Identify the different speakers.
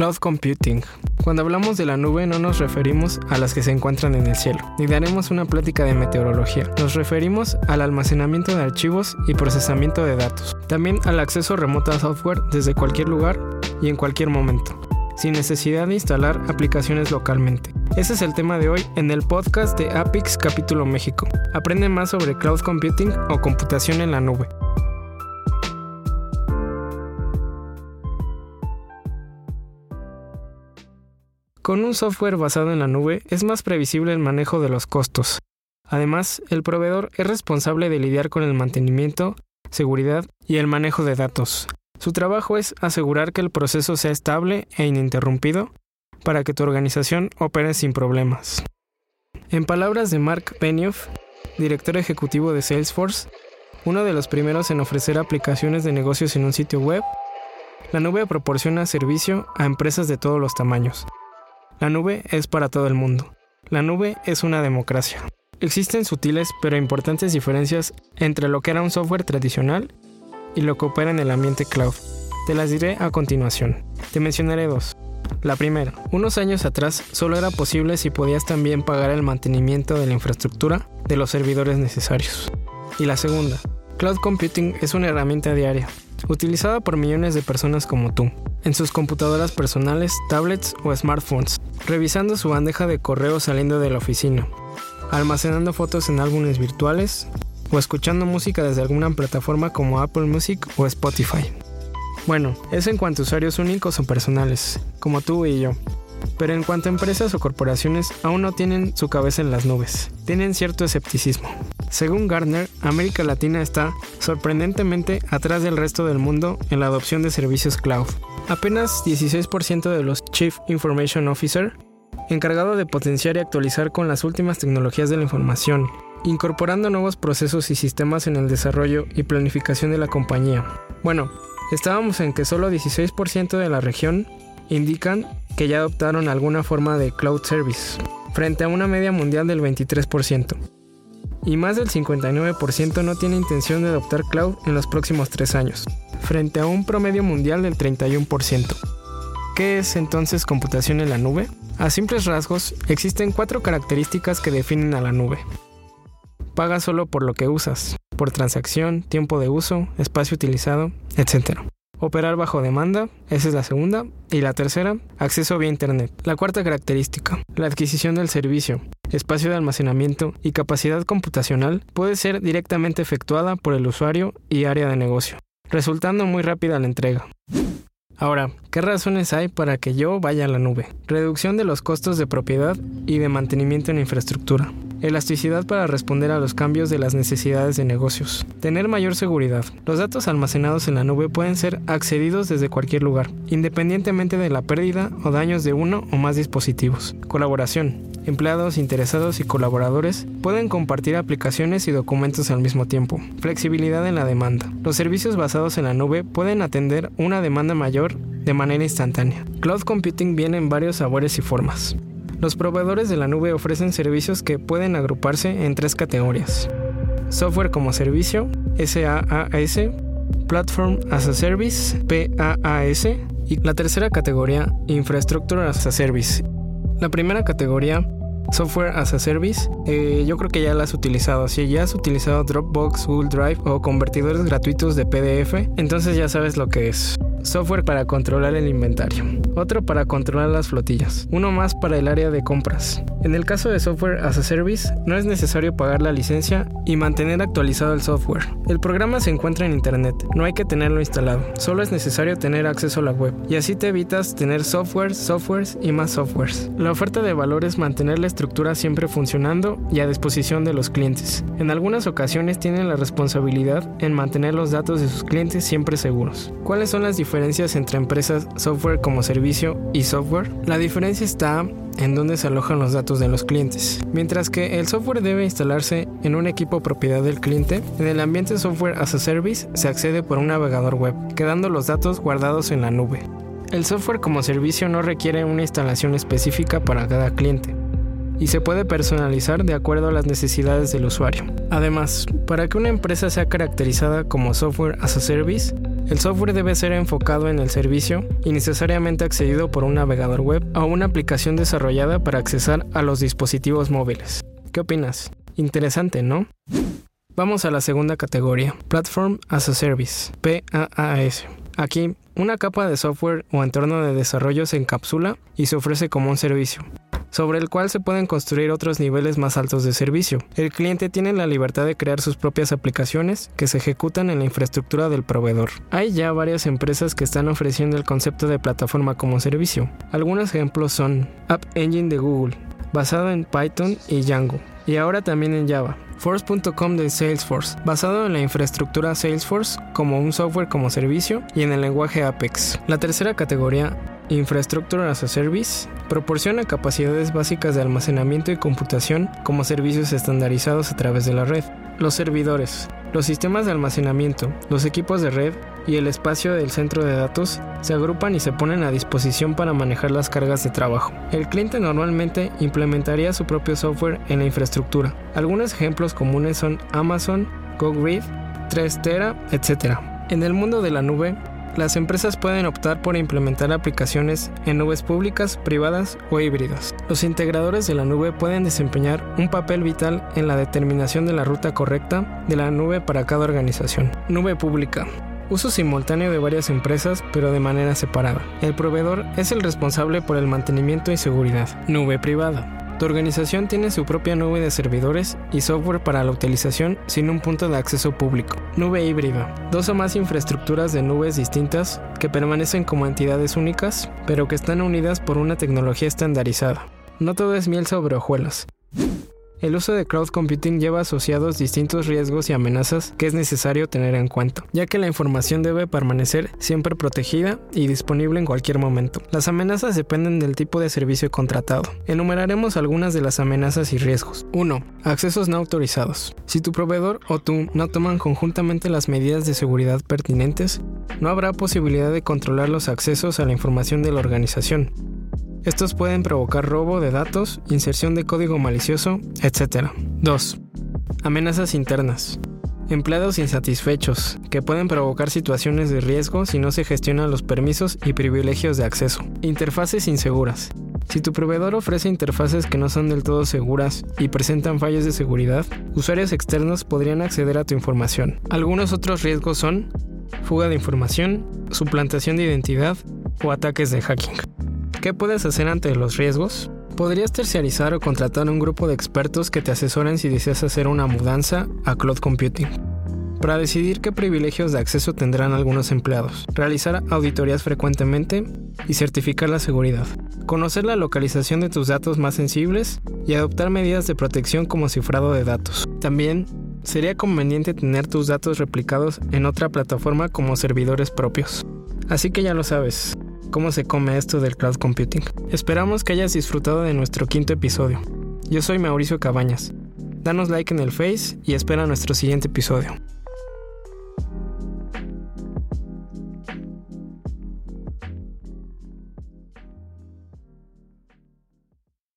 Speaker 1: Cloud Computing. Cuando hablamos de la nube no nos referimos a las que se encuentran en el cielo, ni daremos una plática de meteorología. Nos referimos al almacenamiento de archivos y procesamiento de datos. También al acceso remoto a software desde cualquier lugar y en cualquier momento, sin necesidad de instalar aplicaciones localmente. Ese es el tema de hoy en el podcast de Apix Capítulo México. Aprende más sobre cloud computing o computación en la nube. Con un software basado en la nube es más previsible el manejo de los costos. Además, el proveedor es responsable de lidiar con el mantenimiento, seguridad y el manejo de datos. Su trabajo es asegurar que el proceso sea estable e ininterrumpido para que tu organización opere sin problemas. En palabras de Mark Benioff, director ejecutivo de Salesforce, uno de los primeros en ofrecer aplicaciones de negocios en un sitio web, la nube proporciona servicio a empresas de todos los tamaños, la nube es para todo el mundo. La nube es una democracia. Existen sutiles pero importantes diferencias entre lo que era un software tradicional y lo que opera en el ambiente cloud. Te las diré a continuación. Te mencionaré dos. La primera, unos años atrás solo era posible si podías también pagar el mantenimiento de la infraestructura de los servidores necesarios. Y la segunda, Cloud Computing es una herramienta diaria, utilizada por millones de personas como tú, en sus computadoras personales, tablets o smartphones, revisando su bandeja de correo saliendo de la oficina, almacenando fotos en álbumes virtuales o escuchando música desde alguna plataforma como Apple Music o Spotify. Bueno, eso en cuanto a usuarios únicos o personales, como tú y yo. Pero en cuanto a empresas o corporaciones, aún no tienen su cabeza en las nubes. Tienen cierto escepticismo. Según Gartner, América Latina está sorprendentemente atrás del resto del mundo en la adopción de servicios cloud. Apenas 16% de los Chief Information Officer, encargado de potenciar y actualizar con las últimas tecnologías de la información, incorporando nuevos procesos y sistemas en el desarrollo y planificación de la compañía. Bueno, estábamos en que solo 16% de la región indican que ya adoptaron alguna forma de cloud service, frente a una media mundial del 23%. Y más del 59% no tiene intención de adoptar cloud en los próximos tres años, frente a un promedio mundial del 31%. ¿Qué es entonces computación en la nube? A simples rasgos, existen cuatro características que definen a la nube. Paga solo por lo que usas, por transacción, tiempo de uso, espacio utilizado, etc. Operar bajo demanda, esa es la segunda. Y la tercera, acceso vía Internet. La cuarta característica, la adquisición del servicio, espacio de almacenamiento y capacidad computacional puede ser directamente efectuada por el usuario y área de negocio, resultando muy rápida la entrega. Ahora, ¿qué razones hay para que yo vaya a la nube? Reducción de los costos de propiedad y de mantenimiento en infraestructura. Elasticidad para responder a los cambios de las necesidades de negocios. Tener mayor seguridad. Los datos almacenados en la nube pueden ser accedidos desde cualquier lugar, independientemente de la pérdida o daños de uno o más dispositivos. Colaboración. Empleados, interesados y colaboradores pueden compartir aplicaciones y documentos al mismo tiempo. Flexibilidad en la demanda. Los servicios basados en la nube pueden atender una demanda mayor de manera instantánea. Cloud Computing viene en varios sabores y formas. Los proveedores de la nube ofrecen servicios que pueden agruparse en tres categorías. Software como servicio, SaaS, Platform as a Service, PaaS, y la tercera categoría, Infrastructure as a Service. La primera categoría, Software as a Service, eh, yo creo que ya la has utilizado. Si ya has utilizado Dropbox, Google Drive o convertidores gratuitos de PDF, entonces ya sabes lo que es software para controlar el inventario, otro para controlar las flotillas, uno más para el área de compras. En el caso de software as a service, no es necesario pagar la licencia y mantener actualizado el software. El programa se encuentra en internet, no hay que tenerlo instalado, solo es necesario tener acceso a la web y así te evitas tener softwares, softwares y más softwares. La oferta de valor es mantener la estructura siempre funcionando y a disposición de los clientes. En algunas ocasiones tienen la responsabilidad en mantener los datos de sus clientes siempre seguros. ¿Cuáles son las diferencias entre empresas software como servicio y software? La diferencia está en dónde se alojan los datos de los clientes. Mientras que el software debe instalarse en un equipo propiedad del cliente, en el ambiente software as a service se accede por un navegador web, quedando los datos guardados en la nube. El software como servicio no requiere una instalación específica para cada cliente y se puede personalizar de acuerdo a las necesidades del usuario. Además, para que una empresa sea caracterizada como software as a service, El software debe ser enfocado en el servicio y necesariamente accedido por un navegador web o una aplicación desarrollada para accesar a los dispositivos móviles. ¿Qué opinas? Interesante, ¿no? Vamos a la segunda categoría, Platform as a Service, PaaS. Aquí, una capa de software o entorno de desarrollo se encapsula y se ofrece como un servicio sobre el cual se pueden construir otros niveles más altos de servicio. El cliente tiene la libertad de crear sus propias aplicaciones que se ejecutan en la infraestructura del proveedor. Hay ya varias empresas que están ofreciendo el concepto de plataforma como servicio. Algunos ejemplos son App Engine de Google, basado en Python y Django, y ahora también en Java. Force.com de Salesforce, basado en la infraestructura Salesforce como un software como servicio y en el lenguaje Apex. La tercera categoría Infrastructure as a Service proporciona capacidades básicas de almacenamiento y computación como servicios estandarizados a través de la red. Los servidores, los sistemas de almacenamiento, los equipos de red y el espacio del centro de datos se agrupan y se ponen a disposición para manejar las cargas de trabajo. El cliente normalmente implementaría su propio software en la infraestructura. Algunos ejemplos comunes son Amazon, GoGrid, 3Tera, etc. En el mundo de la nube, las empresas pueden optar por implementar aplicaciones en nubes públicas, privadas o híbridas. Los integradores de la nube pueden desempeñar un papel vital en la determinación de la ruta correcta de la nube para cada organización. Nube pública. Uso simultáneo de varias empresas, pero de manera separada. El proveedor es el responsable por el mantenimiento y seguridad. Nube privada. Tu organización tiene su propia nube de servidores y software para la utilización sin un punto de acceso público. Nube híbrida. Dos o más infraestructuras de nubes distintas que permanecen como entidades únicas, pero que están unidas por una tecnología estandarizada. No todo es miel sobre hojuelas. El uso de cloud computing lleva asociados distintos riesgos y amenazas que es necesario tener en cuenta, ya que la información debe permanecer siempre protegida y disponible en cualquier momento. Las amenazas dependen del tipo de servicio contratado. Enumeraremos algunas de las amenazas y riesgos. 1. Accesos no autorizados. Si tu proveedor o tú no toman conjuntamente las medidas de seguridad pertinentes, no habrá posibilidad de controlar los accesos a la información de la organización. Estos pueden provocar robo de datos, inserción de código malicioso, etc. 2. Amenazas internas. Empleados insatisfechos, que pueden provocar situaciones de riesgo si no se gestionan los permisos y privilegios de acceso. Interfaces inseguras. Si tu proveedor ofrece interfaces que no son del todo seguras y presentan fallos de seguridad, usuarios externos podrían acceder a tu información. Algunos otros riesgos son fuga de información, suplantación de identidad o ataques de hacking. ¿Qué puedes hacer ante los riesgos? Podrías terciarizar o contratar a un grupo de expertos que te asesoren si deseas hacer una mudanza a cloud computing. Para decidir qué privilegios de acceso tendrán algunos empleados, realizar auditorías frecuentemente y certificar la seguridad, conocer la localización de tus datos más sensibles y adoptar medidas de protección como cifrado de datos. También sería conveniente tener tus datos replicados en otra plataforma como servidores propios. Así que ya lo sabes, cómo se come esto del cloud computing. Esperamos que hayas disfrutado de nuestro quinto episodio. Yo soy Mauricio Cabañas. Danos like en el Face y espera nuestro siguiente episodio.